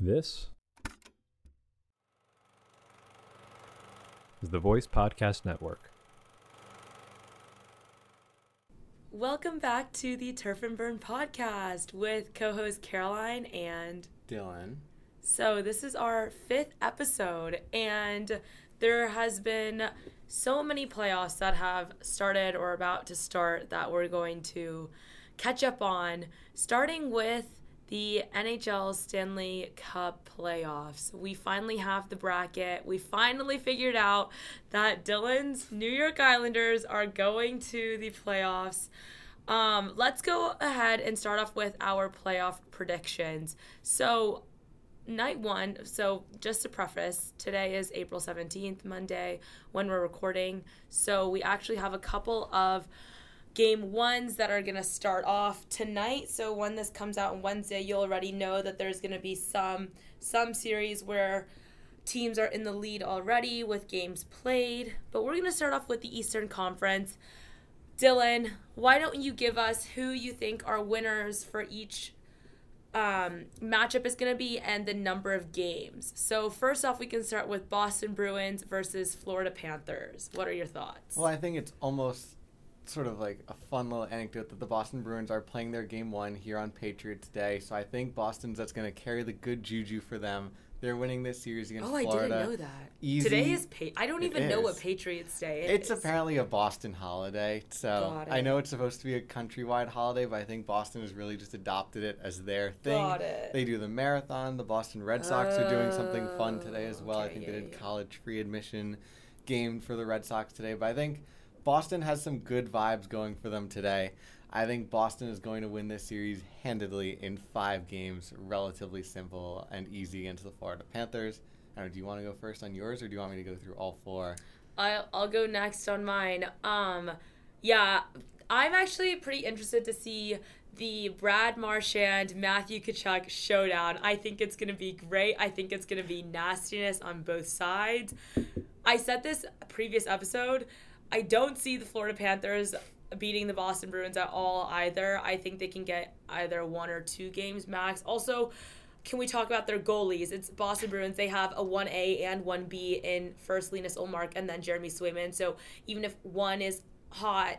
This is the Voice Podcast Network. Welcome back to the Turf and Burn podcast with co host Caroline and Dylan. So, this is our fifth episode, and there has been so many playoffs that have started or about to start that we're going to catch up on, starting with the NHL Stanley Cup playoffs. We finally have the bracket. We finally figured out that Dylan's New York Islanders are going to the playoffs. Um, let's go ahead and start off with our playoff predictions. So, night one, so just to preface, today is April 17th, Monday, when we're recording. So, we actually have a couple of game ones that are going to start off tonight. So when this comes out on Wednesday, you'll already know that there's going to be some some series where teams are in the lead already with games played. But we're going to start off with the Eastern Conference. Dylan, why don't you give us who you think are winners for each um, matchup is going to be and the number of games. So first off, we can start with Boston Bruins versus Florida Panthers. What are your thoughts? Well, I think it's almost sort of like a fun little anecdote that the Boston Bruins are playing their game one here on Patriots Day. So I think Boston's that's going to carry the good juju for them. They're winning this series against oh, Florida. I didn't know that. Easy. Today is pa- I don't It even know what Patriots Day is. It's apparently a Boston holiday, so I know it's supposed to be a countrywide holiday, but I think Boston has really just adopted it as their thing. Got it. They do the marathon. The Boston Red Sox are doing something fun today as well. I oh, think yeah, they did yeah. college free admission game for the Red Sox today, but I think Boston has some good vibes going for them today. I think Boston is going to win this series handedly in five games, relatively simple and easy against the Florida Panthers. I don't do you want to go first on yours, or do you want me to go through all four? I'll, I'll go next on mine. Um, yeah, I'm actually pretty interested to see the Brad Marchand Matthew Tkachuk showdown. I think it's gonna be great. I think it's gonna be nastiness on both sides. I said this previous episode. I don't see the Florida Panthers beating the Boston Bruins at all either. I think they can get either one or two games max. Also, can we talk about their goalies? It's Boston Bruins. They have a 1A and 1B in first Linus Ullmark and then Jeremy Swayman. So even if one is hot,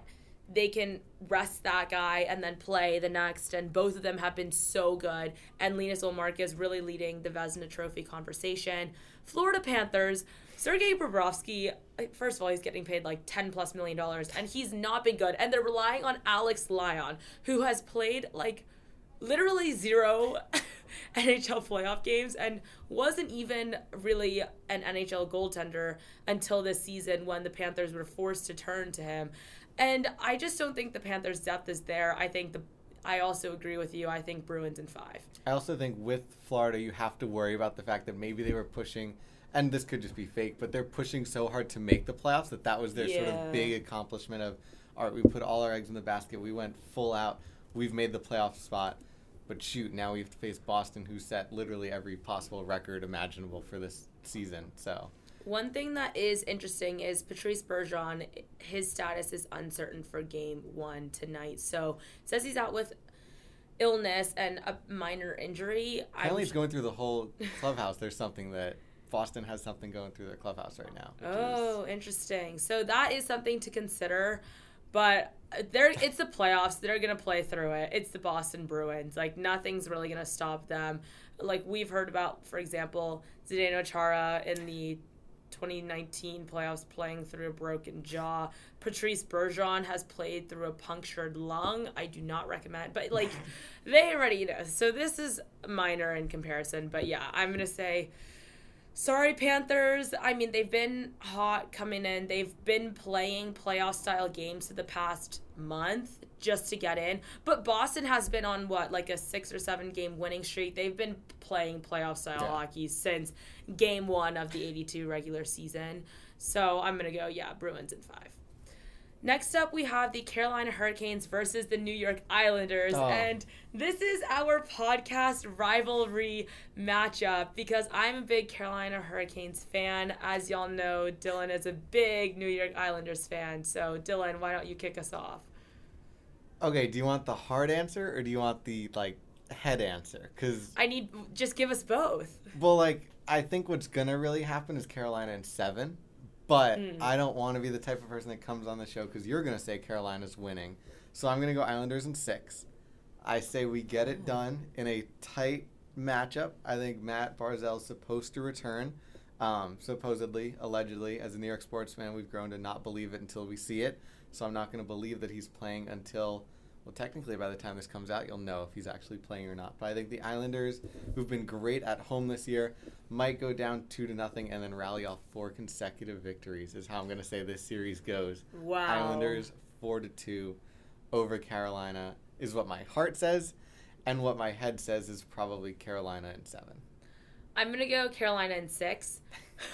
they can rest that guy and then play the next. And both of them have been so good. And Linus Ullmark is really leading the Vezina Trophy conversation. Florida Panthers, Sergei Bobrovsky, uh, first of all, he's getting paid like 10 plus million dollars, and he's not been good. And they're relying on Alex Lyon, who has played like literally zero NHL playoff games and wasn't even really an NHL goaltender until this season when the Panthers were forced to turn to him. And I just don't think the Panthers' depth is there. I think the I also agree with you. I think Bruins in five. I also think with Florida, you have to worry about the fact that maybe they were pushing, and this could just be fake, but they're pushing so hard to make the playoffs that that was their sort of big accomplishment of, all right, we put all our eggs in the basket, we went full out, we've made the playoff spot, but shoot, now we have to face Boston, who set literally every possible record imaginable for this season. So One thing that is interesting is Patrice Bergeron. His status is uncertain for Game One tonight. So says he's out with illness and a minor injury. Apparently, it's going through the whole clubhouse. There's something that Boston has something going through their clubhouse right now. which is- Oh, interesting. So that is something to consider. But they're it's the playoffs. They're gonna play through it. It's the Boston Bruins. Like nothing's really gonna stop them. Like we've heard about, for example, Zdeno Chara in the 2019 playoffs playing through a broken jaw. Patrice Bergeron has played through a punctured lung. I do not recommend, but like they already know. So this is minor in comparison. But yeah, I'm gonna say Sorry, Panthers. I mean, they've been hot coming in. They've been playing playoff style games for the past month just to get in. But Boston has been on what, like a six or seven game winning streak. They've been playing playoff style Yeah. hockey since game one of the 82 regular season. So I'm going to go, yeah, Bruins in five. Next up, we have the Carolina Hurricanes versus the New York Islanders. Oh. And this is our podcast rivalry matchup because I'm a big Carolina Hurricanes fan. As y'all know, Dylan is a big New York Islanders fan. So, Dylan, why don't you kick us off? Okay, do you want the hard answer or do you want the like head answer because I need just give us both. well, like I think what's gonna really happen is Carolina in seven, but Mm. I don't want to be the type of person that comes on the show because you're gonna say Carolina's winning, so I'm gonna go Islanders in six. I say we get it done in a tight matchup. I think Matt Barzal's supposed to return. Um, supposedly, allegedly, as a New York sports fan, we've grown to not believe it until we see it. So I'm not going to believe that he's playing until, well, technically, by the time this comes out, you'll know if he's actually playing or not. But I think the Islanders, who've been great at home this year, might go down two to nothing and then rally off four consecutive victories. Is how I'm going to say this series goes. Wow. Islanders four to two over Carolina is what my heart says, and what my head says is probably Carolina in seven. I'm gonna go Carolina in six.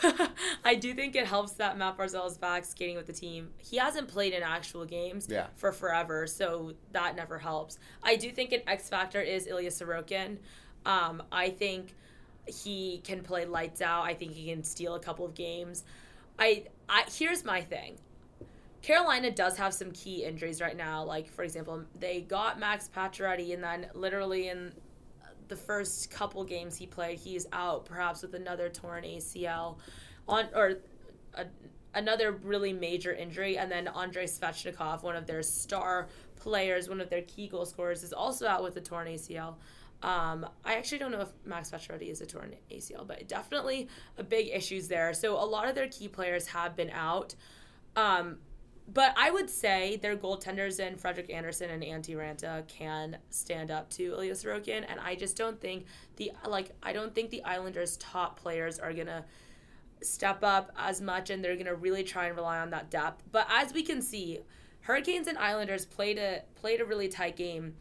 I do think it helps that Matt Barzal is back skating with the team. He hasn't played in actual games Yeah. for forever, so that never helps. I do think an X factor is Ilya Sorokin. Um, I think he can play lights out. I think he can steal a couple of games. I, I here's my thing. Carolina does have some key injuries right now. Like for example, they got Max Pacioretty, and then literally in the first couple games he played, he's out, perhaps with another torn ACL, on or a, another really major injury, and then Andrei Svechnikov, one of their star players, one of their key goal scorers, is also out with a torn ACL. Um, I actually don't know if Max Pacioretty is a torn ACL, but definitely a big issues there. So a lot of their key players have been out. Um, but I would say their goaltenders in Frederik Andersen and Antti Raanta can stand up to Ilya Sorokin, and I just don't think the like I don't think the Islanders' top players are gonna step up as much, and they're gonna really try and rely on that depth. But as we can see, Hurricanes and Islanders played a played a really tight game,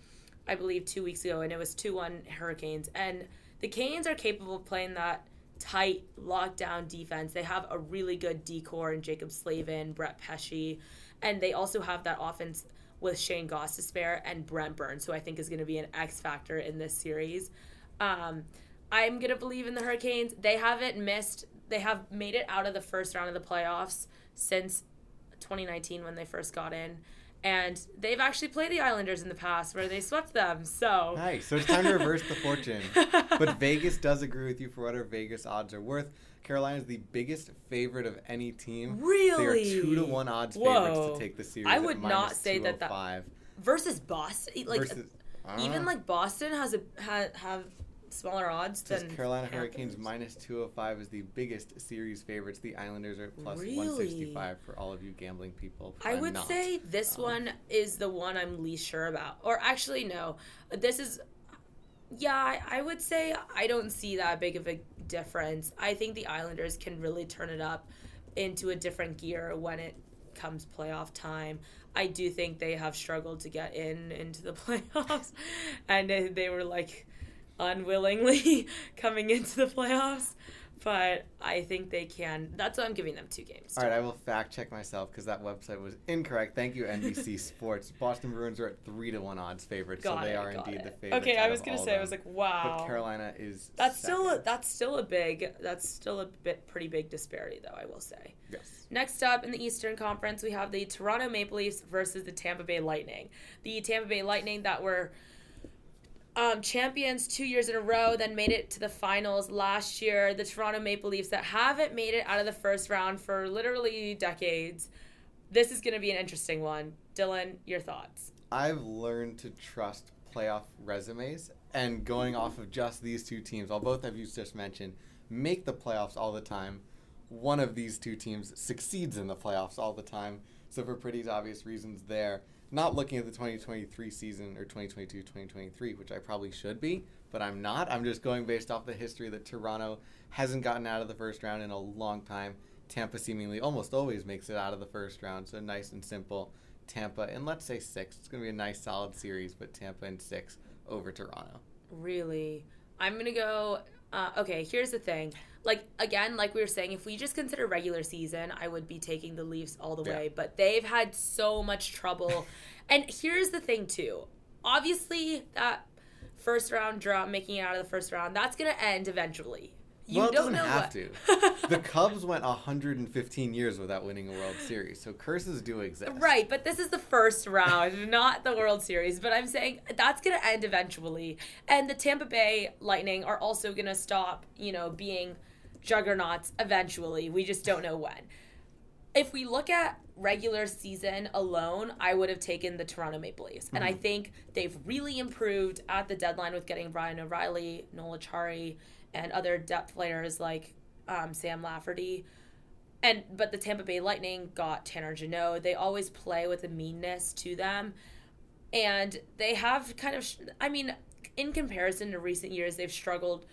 I believe two weeks ago, and it was two one Hurricanes, and the Canes are capable of playing that tight lockdown defense. They have a really good decor in Jaccob Slavin, Brett Pesce, and they also have that offense with Shayne Gostisbehere and Brent Burns, who I think is going to be an X factor in this series. Um, I'm going to believe in the Hurricanes. They haven't missed, they have made it out of the first round of the playoffs since 2019 when they first got in. And they've actually played the Islanders in the past where they swept them. So Nice. So it's time to reverse the fortune. But Vegas does agree with you for whatever Vegas odds are worth. Carolina is the biggest favorite of any team. Really? They are two to one odds favorites to take the series. I would not say that that- 205 versus Boston, like versus, even Ah. like Boston has a ha, have smaller odds Says than Carolina Panthers. Hurricanes minus 205 is the biggest series favorites. The Islanders are plus Really? 165 for all of you gambling people. I I'm would not. say this Um, one is the one I'm least sure about. Or actually, no. This is, yeah, I, I would say I don't see that big of a difference. I think the Islanders can really turn it up into a different gear when it comes playoff time. I do think they have struggled to get in into the playoffs, and they, they were like unwillingly coming into the playoffs. But I think they can. That's why I'm giving them two games. All right, I will fact check myself because that website was incorrect. Thank you, NBC Sports. Boston Bruins are at three to one odds favorites, so they it, are indeed it. the favorites. Okay, I was gonna say, I was like, wow. But Carolina is. That's still a, that's still a big that's still a bit pretty big disparity though I will say. yes. Next up in the Eastern Conference we have the Toronto Maple Leafs versus the Tampa Bay Lightning. The Tampa Bay Lightning that were um, champions two years in a row, then made it to the finals last year. The Toronto Maple Leafs that haven't made it out of the first round for literally decades. This is going to be an interesting one. Dylan, your thoughts? I've learned to trust playoff resumes, and going off of just these two teams, while both of you just mentioned, make the playoffs all the time. One of these two teams succeeds in the playoffs all the time. So for pretty obvious reasons, there. Not looking at the 2023 season or 2022-2023, which I probably should be, but I'm not. I'm just going based off the history that Toronto hasn't gotten out of the first round in a long time. Tampa seemingly almost always makes it out of the first round, so nice and simple. Tampa and let's say six. It's going to be a nice solid series, but Tampa and six over Toronto. Really? I'm going to go. Uh, okay, here's the thing. Like, again, like we were saying, if we just consider regular season, I would be taking the Leafs all the Yeah. way. But they've had so much trouble. and here's the thing, too. Obviously, that first round draw, making it out of the first round, that's going to end eventually. You well, it don't have what. to. The Cubs went 115 years without winning a World Series, so curses do exist. Right, but this is the first round, not the World Series. But I'm saying that's going to end eventually. And the Tampa Bay Lightning are also going to stop, you know, being juggernauts eventually. We just don't know when. If we look at regular season alone, I would have taken the Toronto Maple Leafs. And I think they've really improved at the deadline with getting Ryan O'Reilly, Noel Acciari, and other depth players like um, Sam Lafferty and but the Tampa Bay Lightning got Tanner Jeannot. They always play with a meanness to them, and they have kind of. I mean, in comparison to recent years, they've struggled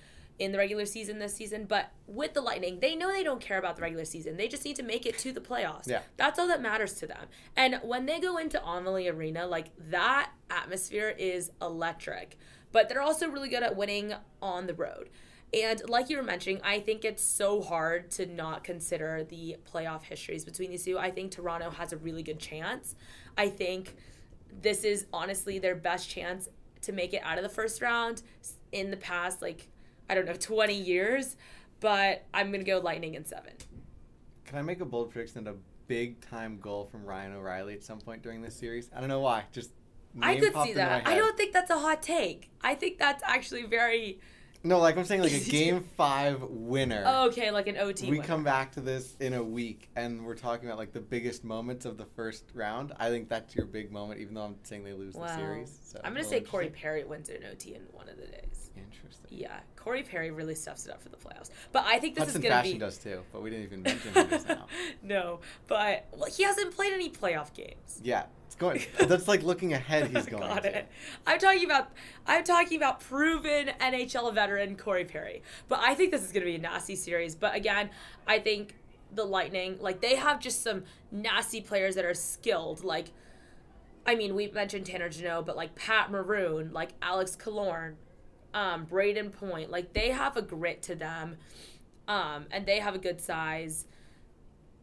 in the regular season this season. But with the Lightning, they know they don't care about the regular season. They just need to make it to the playoffs. Yeah. that's all that matters to them. And when they go into Amalie Arena, like that atmosphere is electric. But they're also really good at winning on the road. And like you were mentioning, I think it's so hard to not consider the playoff histories between these two. I think Toronto has a really good chance. I think this is honestly their best chance to make it out of the first round in the past, like, I don't know, 20 years. But I'm going to go Lightning in seven. Can I make a bold prediction that a big time goal from Ryan O'Reilly at some point during this series? I don't know why. Just I could see that. I don't think that's a hot take. I think that's actually very No, like I'm saying, like a game five winner. Oh, okay, like an OT. we winner. come back to this in a week and we're talking about like the biggest moments of the first round. I think that's your big moment, even though I'm saying they lose Wow. the series. So I'm gonna say Corey. Perry wins an OT in one of the days. Interesting. Yeah, Corey Perry really stuffs it up for the playoffs. But I think this Hudson is gonna be. Fashion does too, but we didn't even mention him does now. no, but well, he hasn't played any playoff games. Yeah, it's going. That's like looking ahead. He's going. Got to. it. I'm talking about I'm talking about proven NHL veteran Corey Perry. But I think this is going to be a nasty series. But again, I think the Lightning like they have just some nasty players that are skilled. Like, I mean, we mentioned Tanner Jeannot, but like Pat Maroon, like Alex Killorn, um, Brayden Point, like they have a grit to them, um, and they have a good size.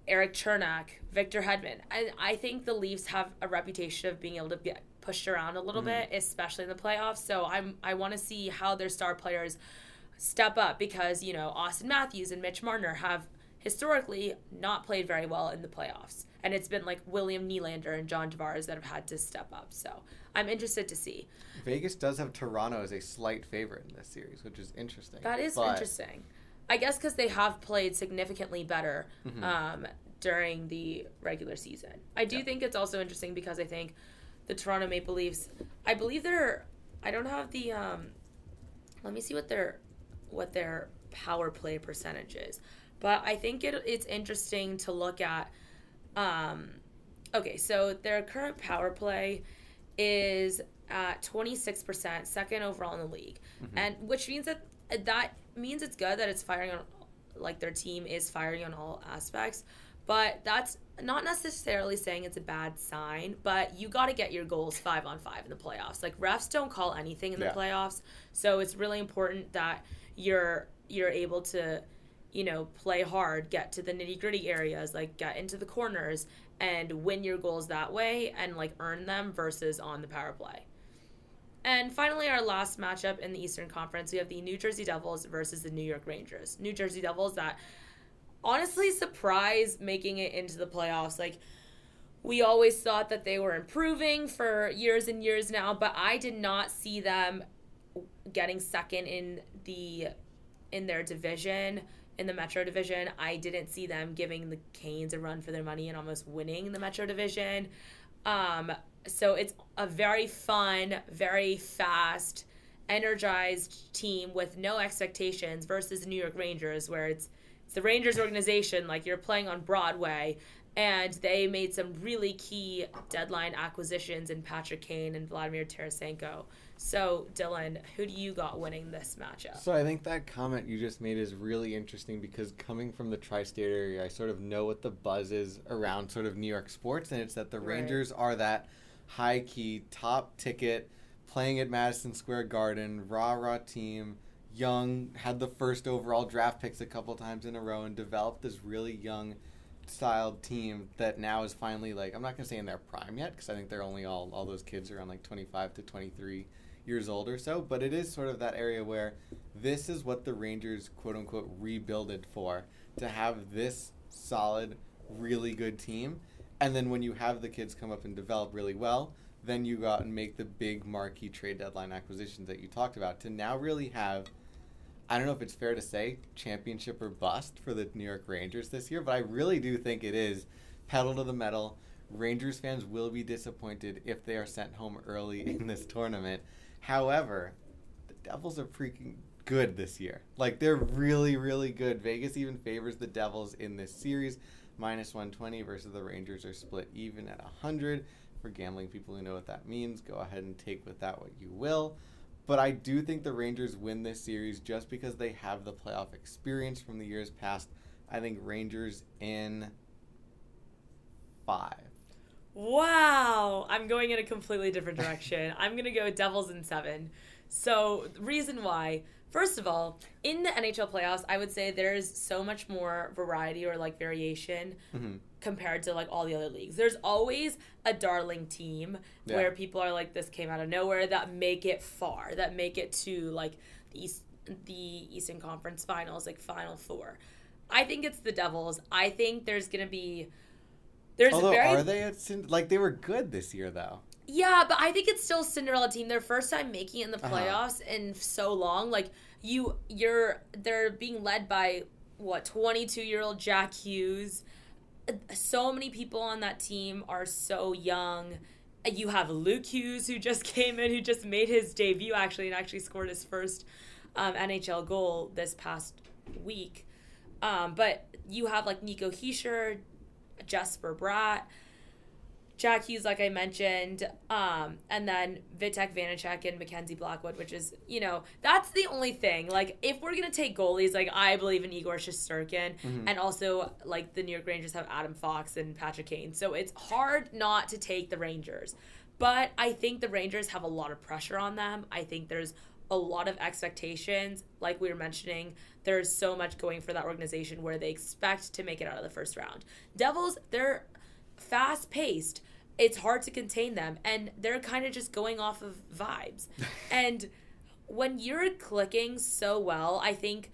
Erik Cernak, Victor Hedman. And I think the Leafs have a reputation of being able to get pushed around a little bit, especially in the playoffs. So I'm I want to see how their star players step up because, you know, Auston Matthews and Mitch Marner have historically not played very well in the playoffs. And it's been like William Nylander and John Tavares that have had to step up. So I'm interested to see. Vegas does have Toronto as a slight favorite in this series, which is interesting. That is But interesting. I guess because they have played significantly better Mm-hmm. um, during the regular season. I do Yeah. think it's also interesting because I think the Toronto Maple Leafs. I believe they're. I don't have the. Um, let me see what their what their power play percentage is, but I think it, it's interesting to look at. Um, okay, so their current power play is uh, at 26%, second overall in the league. Mm-hmm. And which means that that means it's good that it's firing on like their team is firing on all aspects, but that's not necessarily saying it's a bad sign, but you got to get your goals 5 on 5 in the playoffs. Like refs don't call anything in the Yeah. playoffs, so it's really important that you're you're able to you know, play hard, get to the nitty gritty areas, like get into the corners and win your goals that way and like earn them versus on the power play. And finally, our last matchup in the Eastern Conference, we have the New Jersey Devils versus the New York Rangers. New Jersey Devils that honestly surprised making it into the playoffs. Like, we always thought that they were improving for years and years now, but I did not see them getting second in the in their division in the Metro Division. I didn't see them giving the Canes a run for their money and almost winning the Metro Division. Um, so it's a very fun, very fast, energized team with no expectations versus the New York Rangers, where it's it's the Rangers organization, like you're playing on Broadway, and they made some really key deadline acquisitions in Patrick Kane and Vladimir Tarasenko. So, Dylan, who do you got winning this matchup? So I think that comment you just made is really interesting because coming from the tri-state area, I sort of know what the buzz is around sort of New York sports, and it's that the Right. Rangers are that high-key, top ticket, playing at Madison Square Garden, rah rah team, young, had the first overall draft picks a couple times in a row, and developed this really young styled team that now is finally like I'm not gonna say in their prime yet because I think they're only all all those kids are on like 25 to 23 years old or so, but it is sort of that area where this is what the Rangers quote unquote rebuilded for to have this solid, really good team. And then when you have the kids come up and develop really well, then you go out and make the big marquee trade deadline acquisitions that you talked about to now really have I don't know if it's fair to say championship or bust for the New York Rangers this year, but I really do think it is pedal to the metal. Rangers fans will be disappointed if they are sent home early in this tournament. However, the Devils are freaking good this year. Like they're really, really good. Vegas even favors the Devils in this series, minus 120 versus the Rangers are split even at 100. For gambling people who know what that means, go ahead and take with that what you will. But I do think the Rangers win this series just because they have the playoff experience from the years past. I think Rangers in five. Wow, I'm going in a completely different direction. I'm going to go Devils in seven. So, reason why, first of all, in the NHL playoffs, I would say there's so much more variety or like variation Mm-hmm. compared to like all the other leagues. There's always a darling team Yeah. where people are like, this came out of nowhere that make it far, that make it to like the East, the Eastern Conference Finals, like Final Four. I think it's the Devils. I think there's gonna be there's Although, very are they at like they were good this year though? yeah, but I think it's still Cinderella team. Their first time making it in the Uh-huh. playoffs in so long. Like you, you're they're being led by what 22 year old Jack Hughes. So many people on that team are so young. You have Luke Hughes who just came in, who just made his debut actually, and actually scored his first um, NHL goal this past week. Um, but you have like Nico Hischier, Jesper Bratt. Jack Hughes, like I mentioned, um, and then Vitek Vanecek and Mackenzie Blackwood, which is, you know, that's the only thing. Like, if we're gonna take goalies, like I believe in Igor Shesterkin, and also like the New York Rangers have Adam Fox and Patrick Kane, so it's hard not to take the Rangers. But I think the Rangers have a lot of pressure on them. I think there's a lot of expectations. Like we were mentioning, there's so much going for that organization where they expect to make it out of the first round. Devils, they're fast paced. It's hard to contain them, and they're kind of just going off of vibes. and when you're clicking so well, I think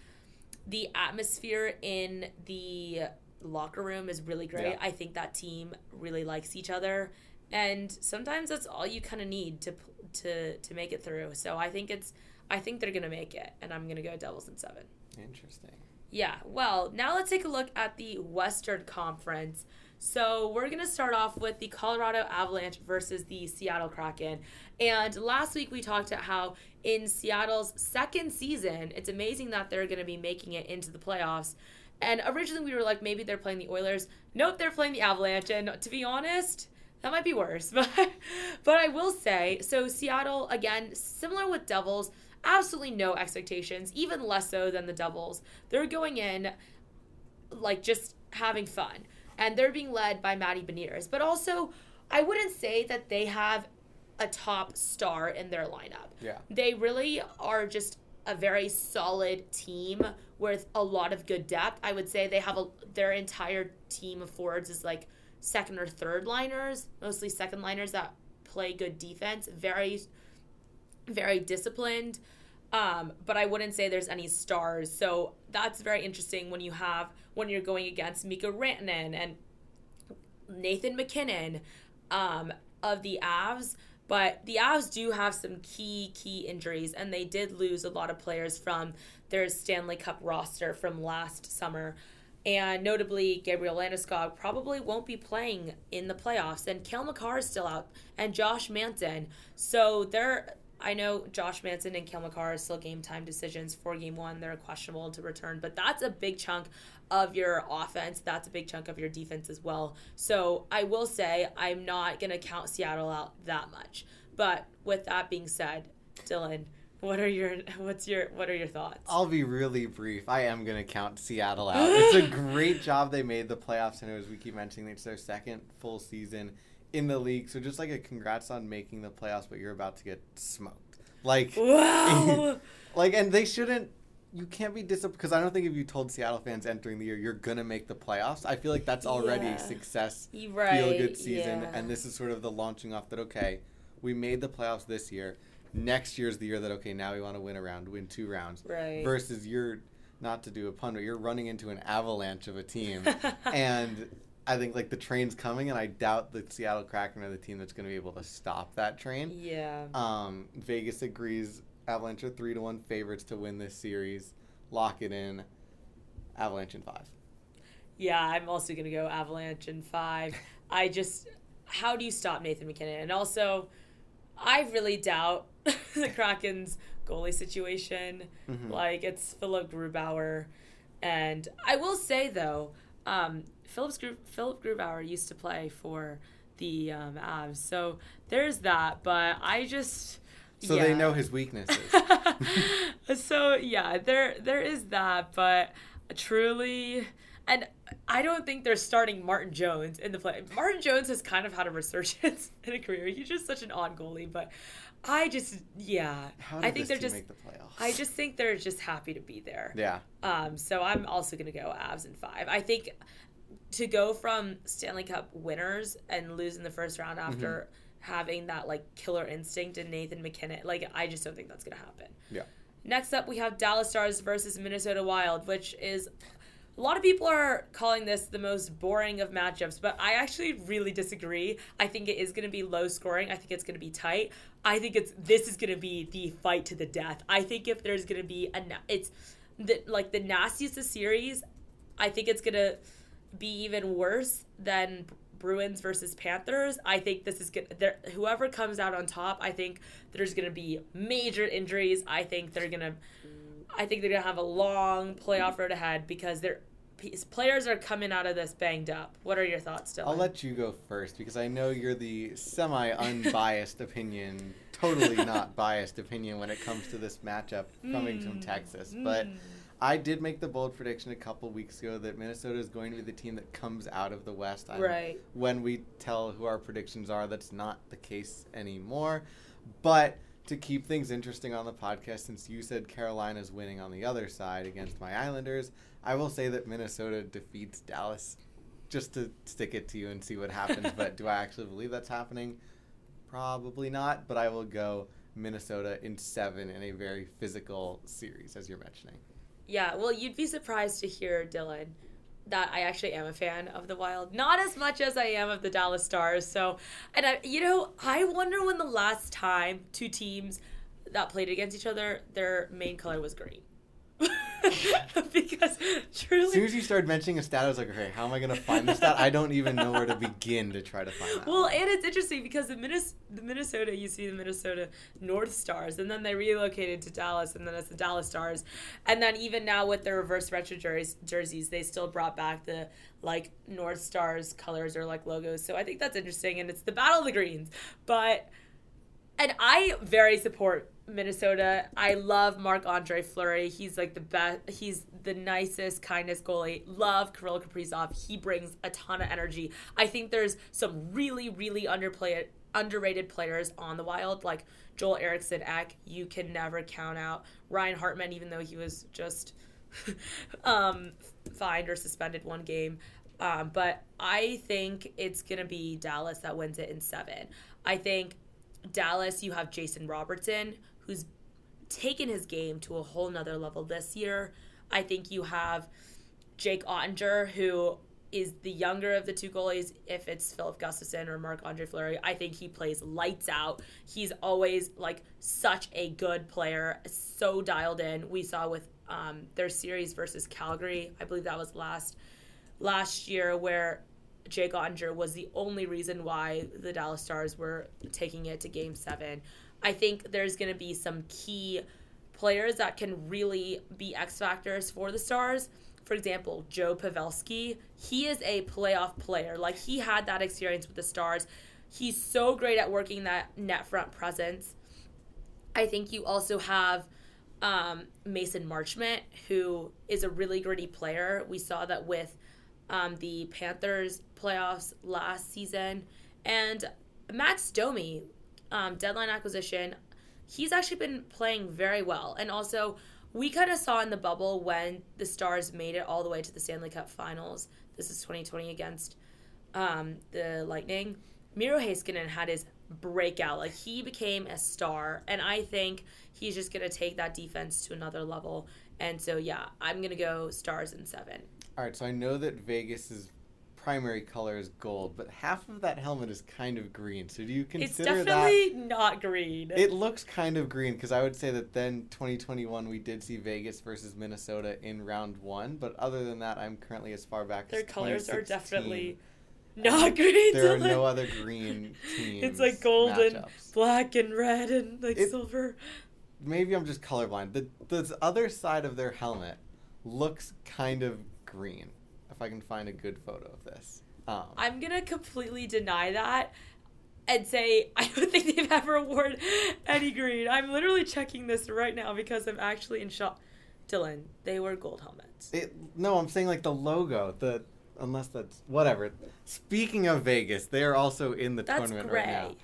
the atmosphere in the locker room is really great. Yeah. I think that team really likes each other, and sometimes that's all you kind of need to to to make it through. So I think it's I think they're gonna make it, and I'm gonna go Devils in seven. Interesting. Yeah, well, now let's take a look at the Western Conference. So we're going to start off with the Colorado Avalanche versus the Seattle Kraken. And last week we talked about how in Seattle's second season, it's amazing that they're going to be making it into the playoffs. And originally we were like, maybe they're playing the Oilers. Nope, they're playing the Avalanche. And to be honest, that might be worse. But, but I will say, so Seattle, again, similar with Devils, absolutely no expectations, even less so than the Devils. They're going in like just having fun. And they're being led by Matty Beniers. But also, I wouldn't say that they have a top star in their lineup. Yeah. They really are just a very solid team with a lot of good depth. I would say they have a their entire team of forwards is like second or third liners, mostly second liners that play good defense. Very very disciplined. Um, but I wouldn't say there's any stars. So that's very interesting when you have when you're going against Mikko Rantanen and Nathan MacKinnon um, of the Avs. But the Avs do have some key, key injuries, and they did lose a lot of players from their Stanley Cup roster from last summer. And notably, Gabriel Landeskog probably won't be playing in the playoffs, and Cale Makar is still out, and Josh Manson. So they're I know Josh Manson and Cale Makar are still game time decisions for game one. They're questionable to return, but that's a big chunk of your offense. That's a big chunk of your defense as well. So I will say I'm not going to count Seattle out that much. But with that being said, Dylan, what are your what's your what are your thoughts? I'll be really brief. I am going to count Seattle out. It's a great job they made the playoffs, and as we keep mentioning, it's their second full season in the league. So just like a congrats on making the playoffs, but you're about to get smoked. Like, Wow. like, and they shouldn't. You can't be disappointed because I don't think if you told Seattle fans entering the year you're gonna make the playoffs, I feel like that's already Yeah. success, You feel good season, yeah. and this is sort of the launching off that okay, we made the playoffs this year. next year's the year that okay, now we want to win a round, win two rounds. Right. Versus you're not to do a pun, but you're running into an avalanche of a team, and I think like the train's coming, and I doubt the Seattle Kraken are the team that's going to be able to stop that train. Yeah. Um, Vegas agrees. Avalanche are three to one favorites to win this series. Lock it in. Avalanche in five. Yeah, I'm also gonna go Avalanche in five. I just, how do you stop Nathan MacKinnon? And also, I really doubt the Kraken's goalie situation. Mhm. Like it's Philipp Grubauer, and I will say though, um, Philip Gru- Philipp Grubauer used to play for the um, Avs, so there's that. But I just. So they know his weaknesses. so yeah, there there is that, but truly, and I don't think they're starting Martin Jones in the play. Martin Jones has kind of had a resurgence in a career. He's just such an odd goalie, but I just yeah, I think they're just. make the playoffs? I just think they're just happy to be there. yeah. Um, so I'm also gonna go Avs in five. I think to go from Stanley Cup winners and lose in the first round mm-hmm. after having that like killer instinct in Nathan MacKinnon, like I just don't think that's gonna happen. Yeah. Next up, we have Dallas Stars versus Minnesota Wild, which is a lot of people are calling this the most boring of matchups, but I actually really disagree. I think it is going to be low scoring. I think it's going to be tight. I think it's this is going to be the fight to the death. I think if there's going to be a it's the like the nastiest of series, I think it's going to be even worse than Bruins versus Panthers. I think this is good. There, whoever comes out on top, I think there's going to be major injuries. I think they're going to, I think they're going to have a long playoff road ahead because they're players are coming out of this banged up. What are your thoughts, Dylan? I'll let you go first because I know you're the semi unbiased opinion, totally not biased opinion when it comes to this matchup coming from Texas. But Mm. I did make the bold prediction a couple weeks ago that Minnesota is going to be the team that comes out of the West. I'm- Right. When we tell who our predictions are, that's not the case anymore. But to keep things interesting on the podcast, since you said Carolina's winning on the other side against my Islanders, I will say that Minnesota defeats Dallas just to stick it to you and see what happens. but do I actually believe that's happening? Probably not, but I will go Minnesota in seven in a very physical series, as you're mentioning. Yeah, well, you'd be surprised to hear, Dylan, that I actually am a fan of the Wild. Not as much as I am of the Dallas Stars. So, and I, you know, I wonder when the last time two teams that played against each other, their main color was green. because truly. As soon as you started mentioning a stat, I was like, okay, how am I going to find this stat? I don't even know where to begin to try to find that. Well, one. and it's interesting because the, Minnes- the Minnesota, you see the Minnesota North Stars, and then they relocated to Dallas, and then it's the Dallas Stars, and then even now with their reverse retro jerseys, jerseys, they still brought back the like North Stars colors or like logos. So I think that's interesting, and it's the Battle of the Greens. But and I very support Minnesota. I love Marc Andre Fleury. He's like the best. He's the nicest, kindest goalie. Love Kirill Kaprizov. He brings a ton of energy. I think there's some really, really underplayed, underrated players on the Wild, like Joel Eriksson Ek. You can never count out Ryan Hartman, even though he was just um, fined or suspended one game. Um, but I think it's gonna be Dallas that wins it in seven. I think Dallas, you have Jason Robertson, who's taken his game to a whole nother level this year. I think you have Jake Oettinger, who is the younger of the two goalies. If it's Filip Gustavsson or Marc Andre Fleury, I think he plays lights out. He's always like such a good player, so dialed in. We saw with um, their series versus Calgary, I believe that was last last year, where Jake Oettinger was the only reason why the Dallas Stars were taking it to game seven. I think there's going to be some key players that can really be X factors for the Stars. For example, Joe Pavelski, he is a playoff player. Like he had that experience with the Stars. He's so great at working that net front presence. I think you also have um, Mason Marchment, who is a really gritty player. We saw that with um, the Panthers playoffs last season. And Max Domi, um, deadline acquisition, he's actually been playing very well. And also, we kind of saw in the bubble when the Stars made it all the way to the Stanley Cup finals. This is 2020 against um, the Lightning. Miro Heiskanen had his breakout. Like he became a star, and I think he's just gonna take that defense to another level. And so yeah, I'm gonna go stars in seven. All right, so I know that Vegas's primary color is gold, but half of that helmet is kind of green. So do you consider that? It's definitely not green. It looks kind of green because I would say that then 2021 we did see Vegas versus Minnesota in round one, but other than that, I'm currently as far back Their as colors are definitely not green. There are no other green teams. It's like golden, matchups. black, and red, and like It- silver. Maybe I'm just colorblind. The the other side of their helmet looks kind of green. If I can find a good photo of this. Um, I'm gonna completely deny that and say I don't think they've ever worn any green. I'm literally checking this right now because I'm actually in shock. Dylan, they were gold helmets. It, no, I'm saying like the logo. The unless that's whatever. Speaking of Vegas, they are also in the That's tournament gray. right now.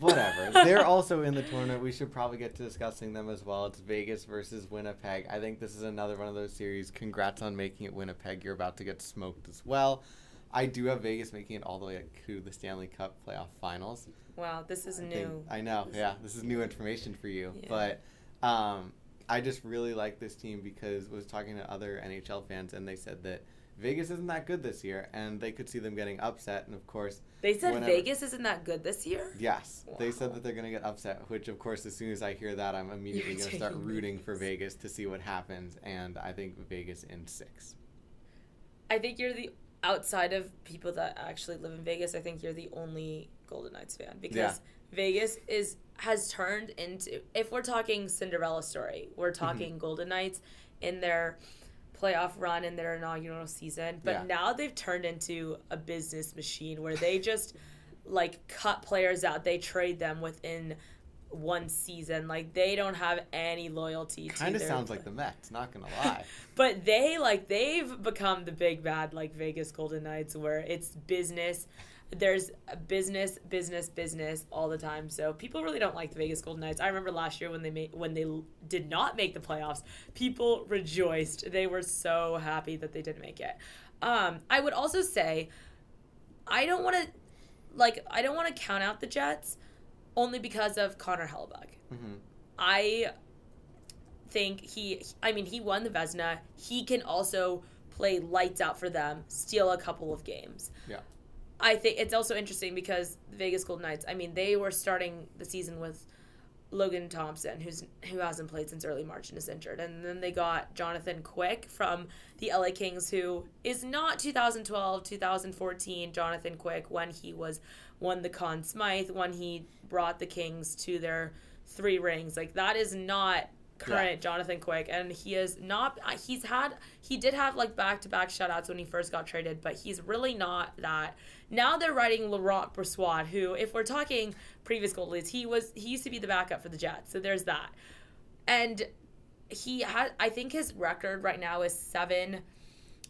Whatever. They're also in the tournament. We should probably get to discussing them as well. It's Vegas versus Winnipeg. I think this is another one of those series. Congrats on making it Winnipeg. You're about to get smoked as well. I do have Vegas making it all the way to the Stanley Cup playoff finals. Wow, this is I think- new. I know. Yeah, this is new information for you. Yeah. But um, I just really like this team because I was talking to other NHL fans and they said that Vegas isn't that good this year and they could see them getting upset. And of course, They said whenever- Vegas isn't that good this year. yes, they said that they're going to get upset. Which of course, as soon as I hear that, I'm immediately going to start rooting for Vegas. Vegas to see what happens. And I think Vegas in six. I think you're the outside of people that actually live in Vegas. I think you're the only Golden Knights fan because Yeah. Vegas is has turned into. If we're talking Cinderella story, we're Mm-hmm. talking Golden Knights in their playoff run in their inaugural season. But Yeah. now they've turned into a business machine where they just like cut players out. They trade them within one season. Like they don't have any loyalty. to Kind of sounds like the Mets. Not to lie. but they like they've become the big bad like Vegas Golden Knights where it's business. There's business, business, business all the time. So people really don't like the Vegas Golden Knights. I remember last year when they made when they did not make the playoffs, people rejoiced. They were so happy that they didn't make it. Um, I would also say, I don't want to, like, I don't want to count out the Jets, only because of Connor Hellebuyck. hmm I think he I mean he won the Vezina. He can also play lights out for them, steal a couple of games. Yeah. I think it's also interesting because the Vegas Golden Knights, I mean, they were starting the season with Logan Thompson, who's who hasn't played since early March and is injured, and then they got Jonathan Quick from the LA Kings, who is not 2012, 2014 Jonathan Quick when he was won the Conn Smythe, when he brought the Kings to their three rings. Like that is not current Jonathan Quick, and he is not. uh, He's had he did have like back to back shutouts when he first got traded, but he's really not that. Now they're writing Laurent Brossoit, who, if we're talking previous goalies, he was he used to be the backup for the Jets, so there's that, and he had. I think his record right now is seven,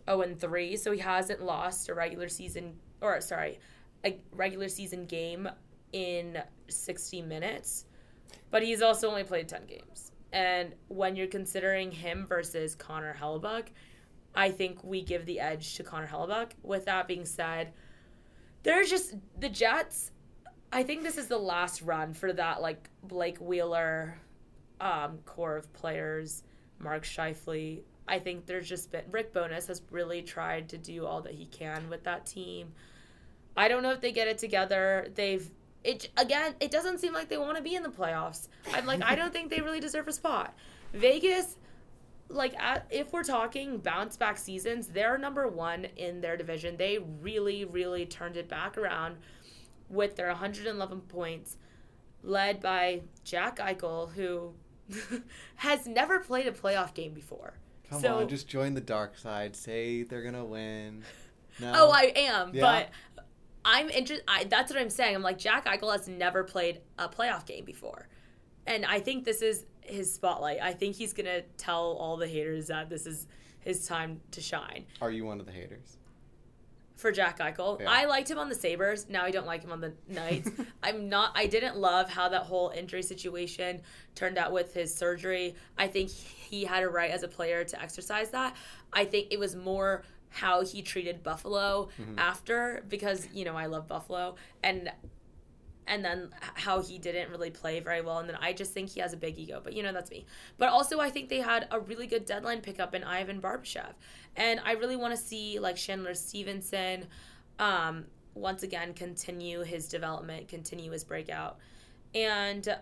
zero and three, so he hasn't lost a regular season or sorry, a regular season game in sixty minutes, but he's also only played ten games. And when you're considering him versus Connor Hellebuyck, I think we give the edge to Connor Hellebuyck. With that being said, there's just the Jets. I think this is the last run for that like Blake Wheeler um, core of players, Mark Scheifele. I think there's just been Rick Bowness has really tried to do all that he can with that team. I don't know if they get it together. They've it again. It doesn't seem like they want to be in the playoffs. I'm like I don't think they really deserve a spot. Vegas, like if we're talking bounce back seasons, they're number one in their division. They really, really turned it back around with their 111 points, led by Jack Eichel, who has never played a playoff game before. Come So- on, just join the dark side. Say they're gonna win. No. Oh, I am, Yeah. but I'm interested. That's what I'm saying. I'm like Jack Eichel has never played a playoff game before, and I think this is his spotlight. I think he's gonna tell all the haters that this is his time to shine. Are you one of the haters? for Jack Eichel. Yeah. I liked him on the Sabres. Now I don't like him on the Knights. I'm not I didn't love how that whole injury situation turned out with his surgery. I think he had a right as a player to exercise that. I think it was more how he treated Buffalo Mm-hmm. after because, you know, I love Buffalo and and then how he didn't really play very well. And then I just think he has a big ego, but you know, that's me. But also, I think they had a really good deadline pickup in Ivan Barbashev. And I really want to see like Chandler Stephenson um, once again continue his development, continue his breakout. And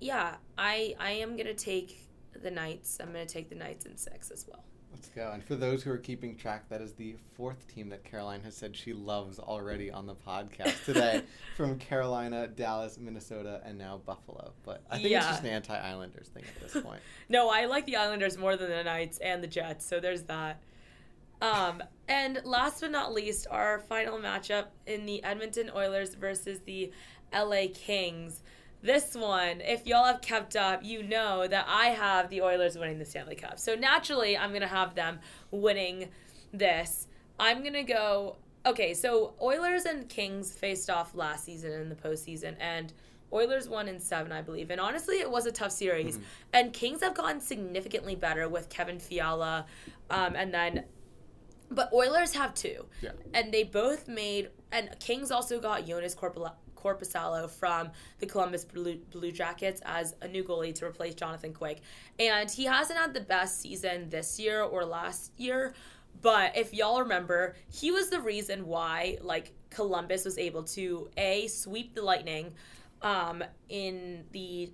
yeah, I I am gonna take the Knights. I'm gonna take the Knights in six as well. Let's go. And for those who are keeping track, that is the fourth team that Caroline has said she loves already on the podcast today from Carolina, Dallas, Minnesota, and now Buffalo. But I think it's just an anti Islanders thing at this point. No, I like the Islanders more than the Knights and the Jets, so there's that. Um, and last but not least, our final matchup in the Edmonton Oilers versus the LA Kings. This one, if y'all have kept up, you know that I have the Oilers winning the Stanley Cup. So naturally, I'm going to have them winning this. I'm going to go. Okay, so Oilers and Kings faced off last season in the postseason, and Oilers won in seven, I believe. And honestly, it was a tough series. And Kings have gotten significantly better with Kevin Fiala, um, and then, but Oilers have two, Yeah. and they both made. And Kings also got Jonas Corpala- Korpisalo from the Columbus Blue, Blue Jackets as a new goalie to replace Jonathan Quick, and he hasn't had the best season this year or last year. But if y'all remember, he was the reason why like Columbus was able to a sweep the Lightning um, in the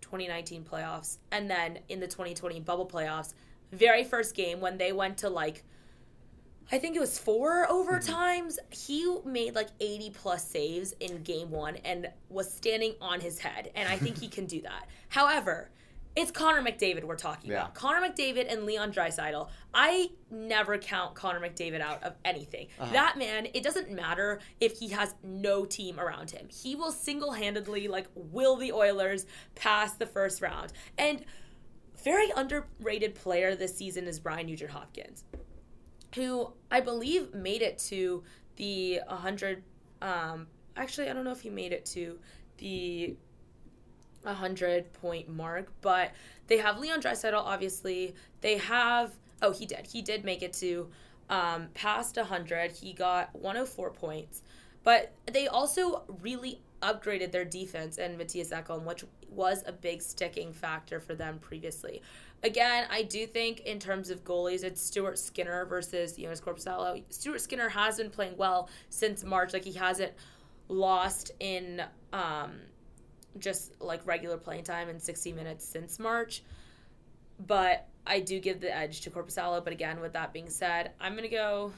2019 playoffs, and then in the 2020 bubble playoffs, very first game when they went to like I think it was four mm-hmm. overtimes. He made like 80 plus saves in game one and was standing on his head. And I think he can do that. However, it's Connor McDavid we're talking Yeah. about. Connor McDavid and Leon Draisaitl. I never count Connor McDavid out of anything. Uh-huh. That man, it doesn't matter if he has no team around him. He will single handedly like will the Oilers pass the first round. And very underrated player this season is Ryan Nugent Hopkins who I believe made it to the 100. Um, actually, I don't know if he made it to the 100 point mark, but they have Leon Draisaitl, obviously. They have, oh, he did. He did make it to um, past 100. He got 104 points. But they also really upgraded their defense and Mattias Ekholm, which was a big sticking factor for them previously. Again, I do think in terms of goalies, it's Stuart Skinner versus Jonas Korpisalo. Stuart Skinner has been playing well since March. Like he hasn't lost in um, just like regular playing time in 60 minutes since March. But I do give the edge to Korpisalo. But again, with that being said, I'm gonna go.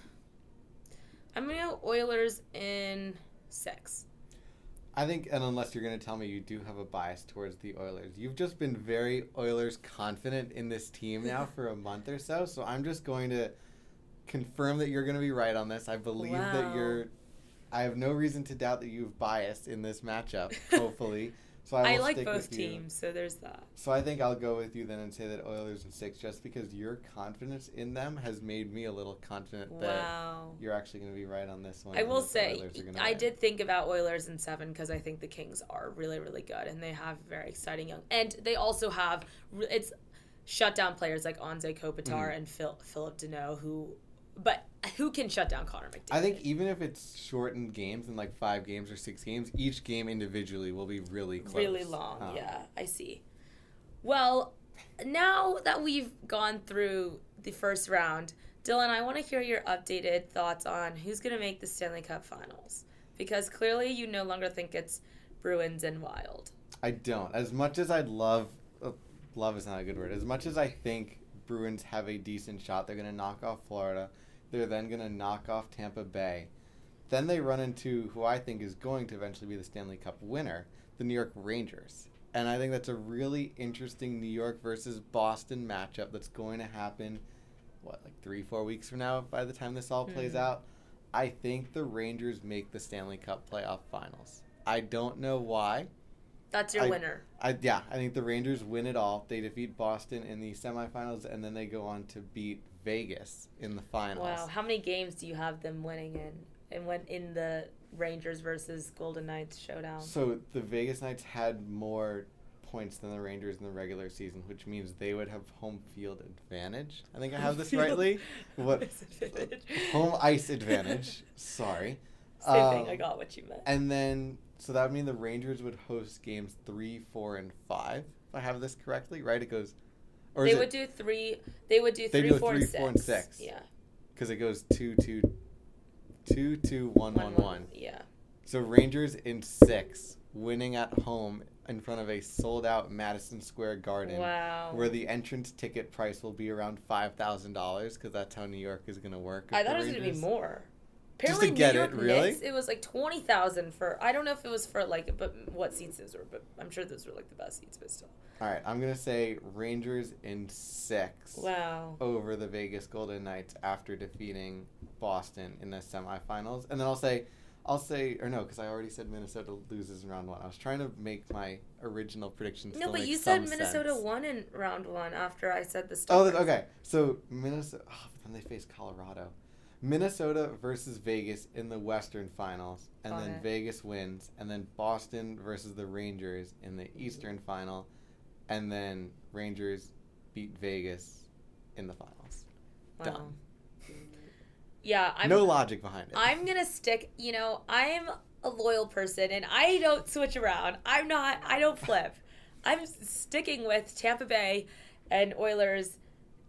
I'm gonna go Oilers in six. I think, and unless you're going to tell me you do have a bias towards the Oilers, you've just been very Oilers confident in this team now for a month or so. So I'm just going to confirm that you're going to be right on this. I believe that you're. I have no reason to doubt that you've biased in this matchup. Hopefully, so I, I, like both teams, so there's that. So I think I'll go with you then and say that Oilers in six, just because your confidence in them has made me a little confident that you're actually going to be right on this one. I will say, Oilers are gonna I win. did think about Oilers in seven because I think the Kings are really, really good and they have very exciting young, and they also have it's shutdown players like Anze Kopitar Mhm. and Phil, Phillip Danault who, but who can shut down Connor McDavid? I think even if it's shortened games in like five games or six games, each game individually will be really close. really long. Um, yeah, I see. Well, now that we've gone through the first round, Dylan, I want to hear your updated thoughts on who's going to make the Stanley Cup Finals because clearly you no longer think it's Bruins and Wild. I don't. As much as I'd love, uh, love is not a good word. As much as I think Bruins have a decent shot, they're going to knock off Florida. They're then going to knock off Tampa Bay. Then they run into who I think is going to eventually be the Stanley Cup winner, the New York Rangers. And I think that's a really interesting New York versus Boston matchup that's going to happen, what, like three, four weeks from now by the time this all plays Mhm. out. I think the Rangers make the Stanley Cup playoff finals. I don't know why. That's your I- winner. I yeah, I think the Rangers win it all. They defeat Boston in the semifinals, and then they go on to beat Vegas in the finals. Wow, how many games do you have them winning in? And when in the Rangers versus Golden Knights showdown? So the Vegas Knights had more points than the Rangers in the regular season, which means they would have home field advantage. I think I have this rightly. What home ice advantage? Sorry. Same thing. Um, I got what you meant. And then So that would mean the Rangers would host games three, four, and five. If I have this correctly, right? It goes. Or they would it do three. They would do three, do four, three, and six. four, and six. Yeah. because it goes two, two, two, two, one, one, one. Yeah. So Rangers in six, winning at home in front of a sold out Madison Square Garden. Wow. Where the entrance ticket price will be around five thousand dollars because that's how New York is going to work. I thought it was gonna be more. Just Apparently, to get New it, York really? Knicks, it was like twenty thousand for. I don't know if it was for like, but what seats those were. But I'm sure those were like the best seats. But still, All right, I'm gonna say Rangers in six wow. over the Vegas Golden Knights after defeating Boston in the semifinals, and then I'll say, I'll say, or no, because I already said Minnesota loses in round one. I was trying to make my original prediction. No, but you said Minnesota sense. won in round one after I said the start. Oh, okay. So Minnesota, oh, then they face Colorado. Minnesota versus Vegas in the Western Finals, and Got then it. Vegas wins, and then Boston versus the Rangers in the Eastern Final, and then Rangers beat Vegas in the finals. Wow. Done. Yeah, I'm. no logic behind it. I'm gonna stick. You know, I'm a loyal person, and I don't switch around. I'm not. I don't flip. I'm sticking with Tampa Bay and Oilers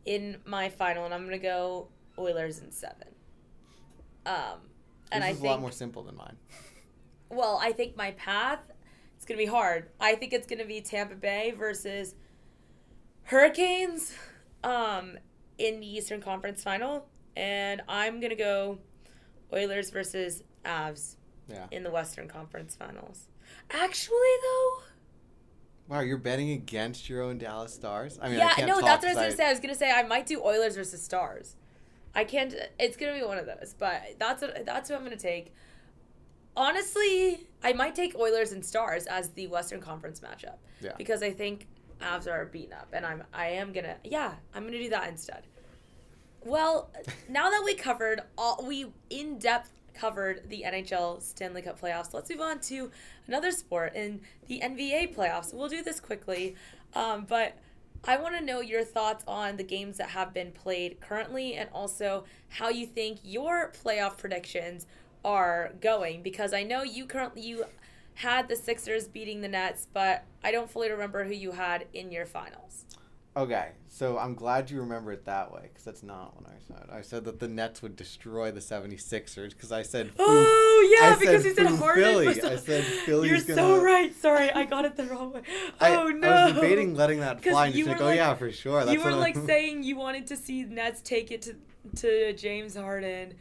in my final, and I'm gonna go Oilers in seven. Um, and this I is think a lot more simple than mine. well, I think my path it's gonna be hard. I think it's gonna be Tampa Bay versus Hurricanes um, in the Eastern Conference Final, and I'm gonna go Oilers versus Avs Yeah. in the Western Conference Finals. Actually, though, Wow, you're betting against your own Dallas Stars. I mean, I yeah, can't no, that's what I was gonna say. I was gonna say I might do Oilers versus Stars. I can't. It's gonna be one of those, but that's what that's what I'm gonna take. Honestly, I might take Oilers and Stars as the Western Conference matchup Yeah. because I think Avs are beaten up, and I'm I am gonna yeah I'm gonna do that instead. Well, now that we covered all we in depth covered the NHL Stanley Cup playoffs, let's move on to another sport in the NBA playoffs. We'll do this quickly, um, but I want to know your thoughts on the games that have been played currently, and also how you think your playoff predictions are going. Because I know you currently you had the Sixers beating the Nets, but I don't fully remember who you had in your finals. Okay, so I'm glad you remember it that way because that's not what I said. I said that the Nets would destroy the 76ers because I said. Oh yeah, I because said you said. Philly. was- I said Philly's You're gonna- so right. Sorry, I got it the wrong way. I, oh no. I was debating letting that fly and just like, were oh yeah, for sure. That's you were like saying you wanted to see Nets take it to to James Harden.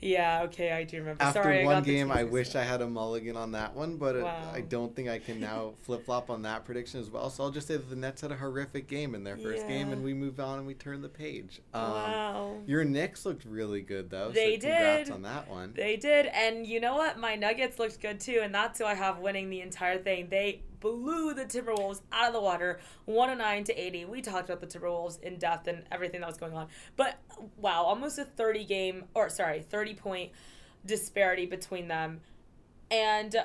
Yeah, okay, I do remember. After Sorry, I one the game, I wish. I had a mulligan on that one, but it- Wow. I don't think I can now flip flop on that prediction as well. So I'll just say that the Nets had a horrific game in their first game, and we moved on and we turned the page. Um, wow. Your Knicks looked really good though. They so congrats did. on that one. They did, and you know what? My Nuggets looked good too, and that's who I have winning the entire thing. They blew the Timberwolves out of the water, 109 to 80. We talked about the Timberwolves in depth and everything that was going on. But wow, almost a 30 game, or sorry, 30 point disparity between them. And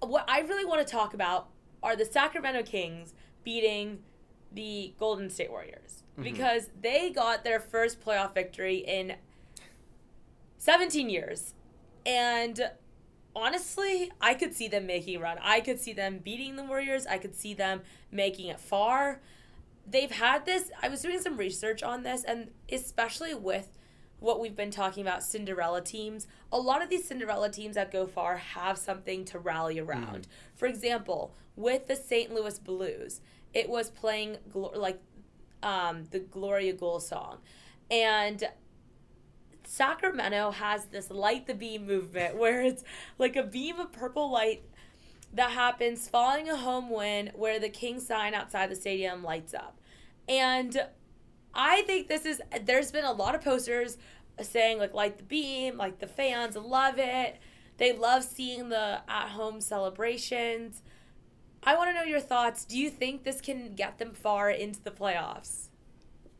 what I really want to talk about are the Sacramento Kings beating the Golden State Warriors Mhm. because they got their first playoff victory in 17 years. And honestly, I could see them making a run. I could see them beating the Warriors. I could see them making it far. They've had this, I was doing some research on this, and especially with what we've been talking about Cinderella teams, a lot of these Cinderella teams that go far have something to rally around. For example, with the St. Louis Blues, it was playing like um, the Gloria Goal song. And Sacramento has this light the beam movement where it's like a beam of purple light that happens following a home win where the king sign outside the stadium lights up. And I think this is there's been a lot of posters saying like light the beam, like the fans love it. They love seeing the at home celebrations. I want to know your thoughts. Do you think this can get them far into the playoffs?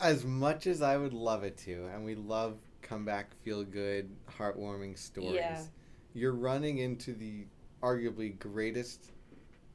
As much as I would love it to, and we love comeback, feel good, heartwarming stories, Yeah. you're running into the arguably greatest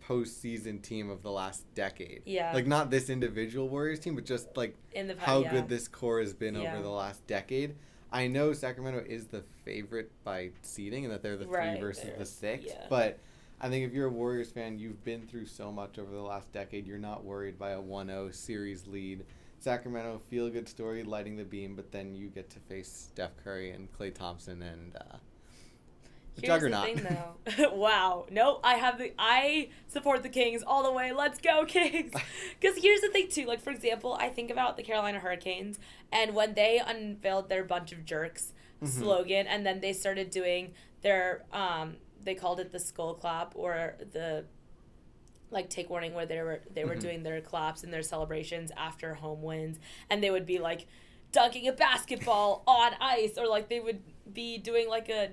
postseason team of the last decade. Yeah. Like not this individual Warriors team, but just like the how yeah. good this core has been Yeah. over the last decade. I know Sacramento is the favorite by seeding and that they're the Right, three versus the six, yeah. but I think if you're a Warriors fan, you've been through so much over the last decade. You're not worried by a 1-0 series lead. Sacramento, feel good story, lighting the beam, but then you get to face Steph Curry and Klay Thompson and uh, Here's juggernaut. the thing, though. wow. No, I have the. I support the Kings all the way. Let's go, Kings. Because here's the thing, too. Like, for example, I think about the Carolina Hurricanes, and when they unveiled their bunch of jerks Mhm. slogan, and then they started doing their. um They called it the skull clap or the. Like take warning, where they were they were Mhm. doing their claps and their celebrations after home wins, and they would be like dunking a basketball on ice, or like they would be doing like a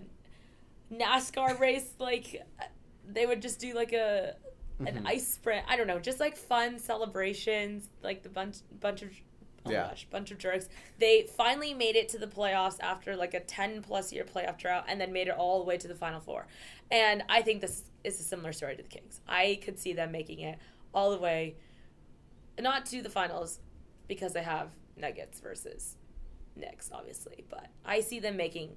NASCAR race, like they would just do like a an Mhm. ice sprint. I don't know, just like fun celebrations, like the bunch bunch of oh Yeah. gosh, bunch of jerks. They finally made it to the playoffs after like a ten plus year playoff drought, and then made it all the way to the final four. And I think this is a similar story to the Kings. I could see them making it all the way, not to the finals, because they have Nuggets versus Knicks, obviously, but I see them making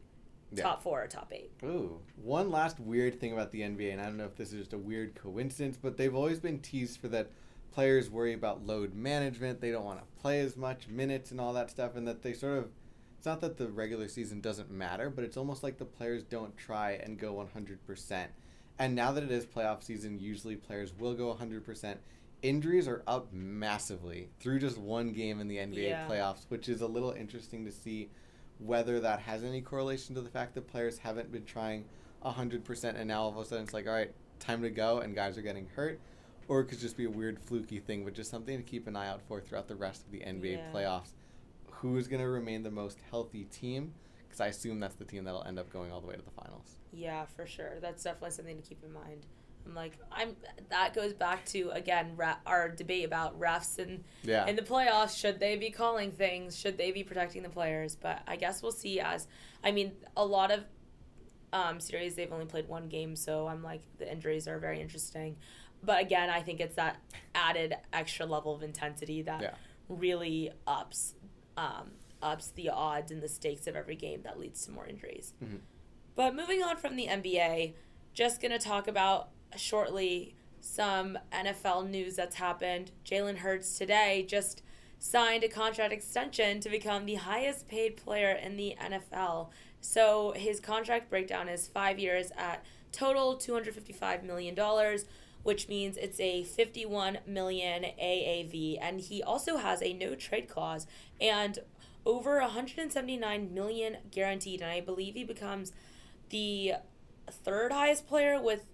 Yeah. top four or top eight. Ooh, one last weird thing about the NBA, and I don't know if this is just a weird coincidence, but they've always been teased for that players worry about load management. They don't want to play as much minutes and all that stuff, and that they sort of. It's not that the regular season doesn't matter, but it's almost like the players don't try and go 100%. And now that it is playoff season, usually players will go 100%. Injuries are up massively through just one game in the NBA Yeah. playoffs, which is a little interesting to see whether that has any correlation to the fact that players haven't been trying 100% and now all of a sudden it's like, all right, time to go and guys are getting hurt. Or it could just be a weird fluky thing, but just something to keep an eye out for throughout the rest of the NBA Yeah. playoffs. Who is going to remain the most healthy team? Because I assume that's the team that'll end up going all the way to the finals. Yeah, for sure. That's definitely something to keep in mind. I'm like, I'm. That goes back to again ra- our debate about refs and Yeah. in the playoffs. Should they be calling things? Should they be protecting the players? But I guess we'll see. As I mean, a lot of um, series they've only played one game, so I'm like the injuries are very interesting. But again, I think it's that added extra level of intensity that Yeah. really ups um, ups the odds and the stakes of every game that leads to more injuries. Mhm. But moving on from the NBA, just gonna talk about shortly some NFL news that's happened. Jalen Hurts today just signed a contract extension to become the highest paid player in the NFL. So his contract breakdown is five years at total $255 million, which means it's a 51 million AAV. And he also has a no trade clause and over 179 million guaranteed. And I believe he becomes the third highest player with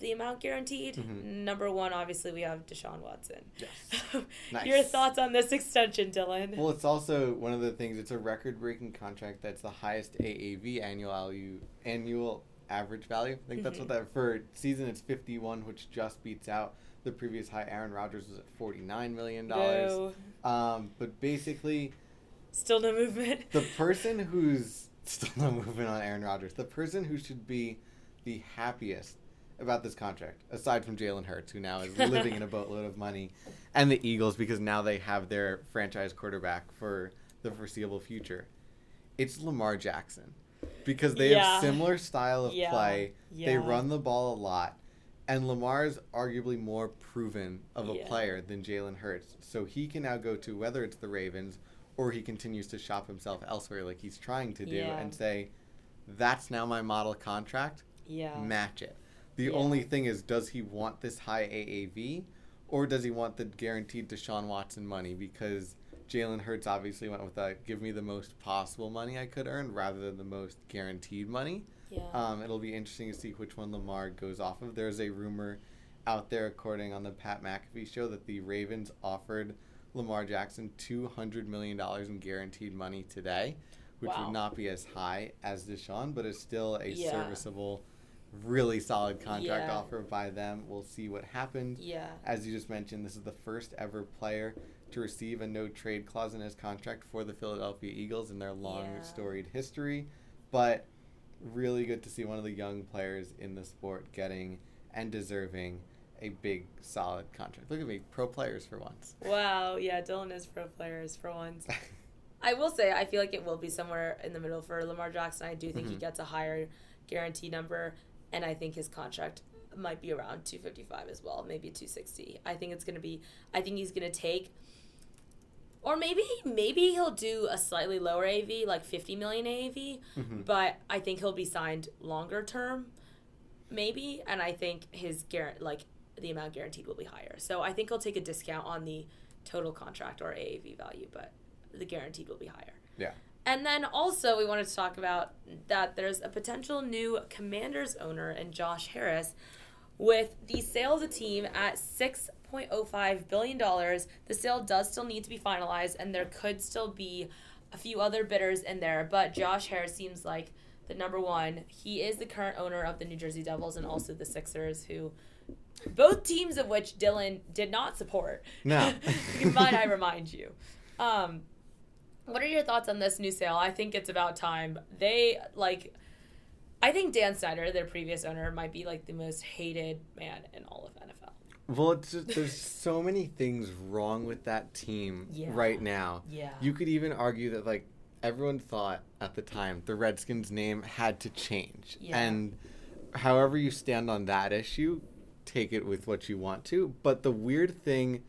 the amount guaranteed. Mhm. Number one, obviously, we have Deshaun Watson. Yes. nice. Your thoughts on this extension, Dylan? Well, it's also one of the things. It's a record-breaking contract. That's the highest AAV annual value, annual average value. I think that's what that for season. It's fifty-one, which just beats out the previous high. Aaron Rodgers was at forty-nine million dollars. no, Um, but basically, still no movement. the person who's still no movement on Aaron Rodgers, the person who should be the happiest about this contract, aside from Jalen Hurts, who now is living in a boatload of money, and the Eagles because now they have their franchise quarterback for the foreseeable future. It's Lamar Jackson because they Yeah. have similar style of Yeah. play. They run the ball a lot. And Lamar is arguably more proven of a Yeah. player than Jalen Hurts. So he can now go to whether it's the Ravens or he continues to shop himself elsewhere like he's trying to do Yeah. and say, that's now my model contract, Yeah. match it. The Yeah. only thing is, does he want this high AAV or does he want the guaranteed Deshaun Watson money? Because Jalen Hurts obviously went with that give me the most possible money I could earn rather than the most guaranteed money. Yeah. Um, it'll be interesting to see which one Lamar goes off of. There's a rumor out there, according on the Pat McAfee show, that the Ravens offered Lamar Jackson two hundred million dollars in guaranteed money today, which Wow. would not be as high as Deshaun, but is still a Yeah. serviceable, really solid contract Yeah. offer by them. We'll see what happens. yeah. As you just mentioned, this is the first ever player to receive a no trade clause in his contract for the Philadelphia Eagles in their long Yeah. storied history. But really good to see one of the young players in the sport getting and deserving a big solid contract. Look at me, pro players for once. Wow. Yeah. Dylan is pro players for once. I will say I feel like it will be somewhere in the middle for Lamar Jackson. I do think he Mhm. gets a higher guarantee number, and I think his contract might be around 255 as well, maybe 260. I think it's going to be I think he's going to take or maybe maybe he'll do a slightly lower AV, like 50 million AV, Mhm. but I think he'll be signed longer term maybe and I think his guar- like the amount guaranteed will be higher. So I think he'll take a discount on the total contract or AAV value, but the guaranteed will be higher. Yeah. And then also, we wanted to talk about that there's a potential new Commanders owner in Josh Harris. With the sale of the team at $6.05 billion, the sale does still need to be finalized, and there could still be a few other bidders in there. But Josh Harris seems like the number one. He is the current owner of the New Jersey Devils and also the Sixers, who both teams of which Dylan did not support. No. Might I remind you? Um, what are your thoughts on this new sale? I think it's about time. They like. I think Dan Snyder, their previous owner, might be like the most hated man in all of NFL. Well, it's just, there's so many things wrong with that team Yeah. right now. Yeah. You could even argue that like everyone thought at the time the Redskins name had to change. Yeah. And however you stand on that issue, take it with what you want to. But the weird thing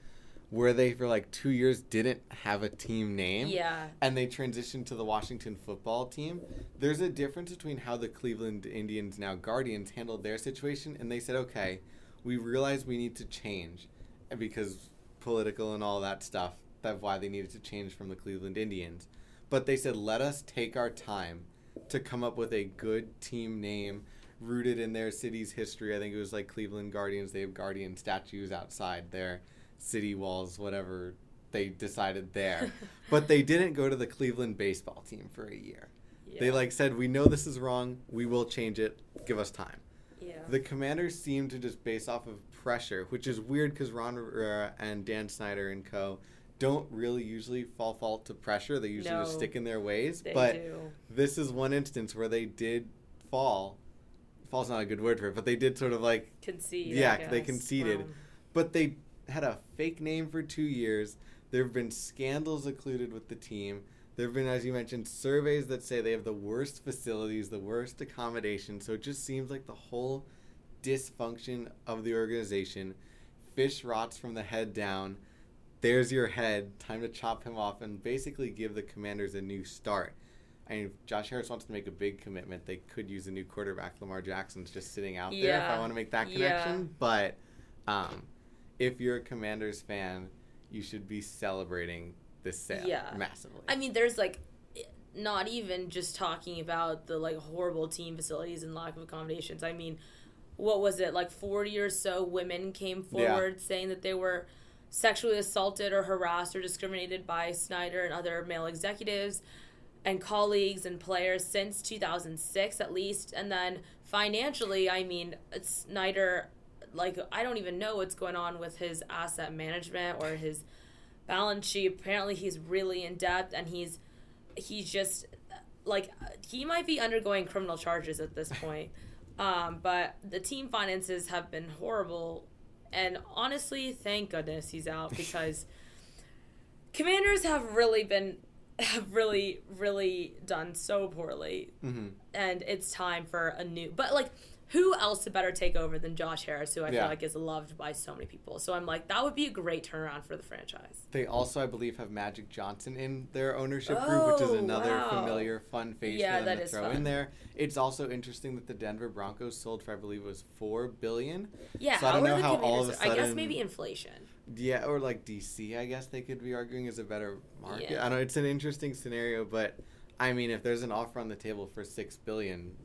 where they for like 2 years didn't have a team name Yeah. and they transitioned to the Washington football team, there's a difference between how the Cleveland Indians, now Guardians, handled their situation. And they said, okay, we realize we need to change and because political and all that stuff. That's why they needed to change from the Cleveland Indians. But they said, let us take our time to come up with a good team name rooted in their city's history. I think it was like Cleveland Guardians. They have Guardian statues outside their city walls, whatever they decided there. but they didn't go to the Cleveland baseball team for a year. They like said, "We know this is wrong. We will change it. Give us time." Yeah. The Commanders seem to just base off of pressure, which is weird because Ron Rivera and Dan Snyder and co. don't really usually fall fault to pressure. They usually just stick in their ways. they but do. this is one instance where they did fall. Fall's not a good word for it, but they did sort of like Concede. Yeah, they conceded. Um, but they had a fake name for two years. There have been scandals occluded with the team. There have been, as you mentioned, surveys that say they have the worst facilities, the worst accommodation. So it just seems like the whole dysfunction of the organization. Fish rots from the head down. There's your head. Time to chop him off and basically give the commanders a new start. I mean, if Josh Harris wants to make a big commitment, they could use a new quarterback. Lamar Jackson's just sitting out there if I want to make that Yeah. connection. But um, if you're a Commanders fan, you should be celebrating this sale Yeah. massively. I mean, there's like not even just talking about the like horrible team facilities and lack of accommodations. I mean, what was it like 40 or so women came Yeah. forward saying that they were sexually assaulted or harassed or discriminated by Snyder and other male executives and colleagues and players since 2006 at least and then financially I mean Snyder like I don't even know what's going on with his asset management or his balance sheet apparently he's really in depth and he's he's just like he might be undergoing criminal charges at this point. Um, but the team finances have been horrible. And honestly thank goodness he's out because commanders have really been have really really done so poorly. Hmm and it's time for a new but like who else to better take over than Josh Harris, who I Yeah. feel like is loved by so many people. So I'm like, that would be a great turnaround for the franchise. They also, I believe, have Magic Johnson in their ownership group, which is Oh, another wow. familiar, fun face Yeah, for them that to throw fun. in there. It's also interesting that the Denver Broncos sold for, I believe, it was four billion. Yeah, So I don't know how all of a I guess maybe inflation. Yeah, or like DC, I guess they could be arguing is a better market. Yeah. I know it's an interesting scenario, but I mean, if there's an offer on the table for six billion,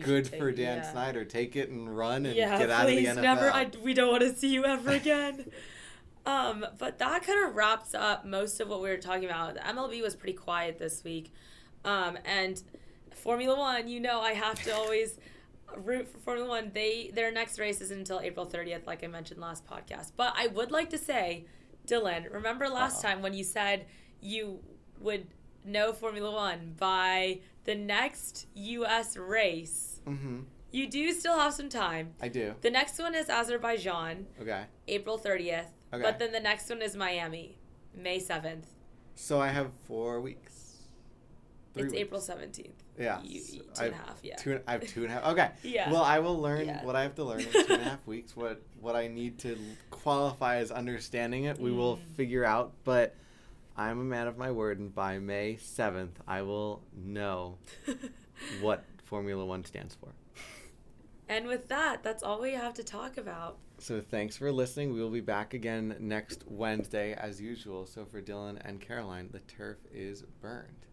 good should for take- Dan yeah. Snyder. Take it and run and yeah, get out of the please, NFL. never. I, we don't want to see you ever again. um, but that kind of wraps up most of what we were talking about. The MLB was pretty quiet this week, um, and Formula One. You know, I have to always root for Formula One. They their next race isn't until April thirtieth, like I mentioned last podcast. But I would like to say, Dylan, remember last Uh-oh. time when you said you would know Formula One by the next U.S. race? hmm You do still have some time. I do. The next one is Azerbaijan, Okay. April 30th. Okay. But then the next one is Miami, May 7th. So I have four weeks. Three it's weeks. April 17th. Yeah, You, so you- two I and a half, yeah. Two, and- I have two and a half. Okay. Yeah. Well, I will learn Yeah. what I have to learn in two and a half weeks. What what I need to qualify as understanding it, we will Mm. figure out. But I'm a man of my word, and by May seventh, I will know what Formula One stands for. And with that, that's all we have to talk about. So thanks for listening. We will be back again next Wednesday as usual. So for Dylan and Caroline, the turf is burned.